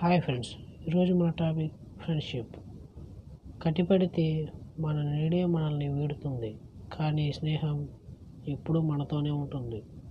Hi friends ఈరోజు మన topic friendship. కట్టిపడితే మన నీడే మనల్ని వీడుతుంది కానీ స్నేహం ఎప్పుడూ మనతోనే ఉంటుంది.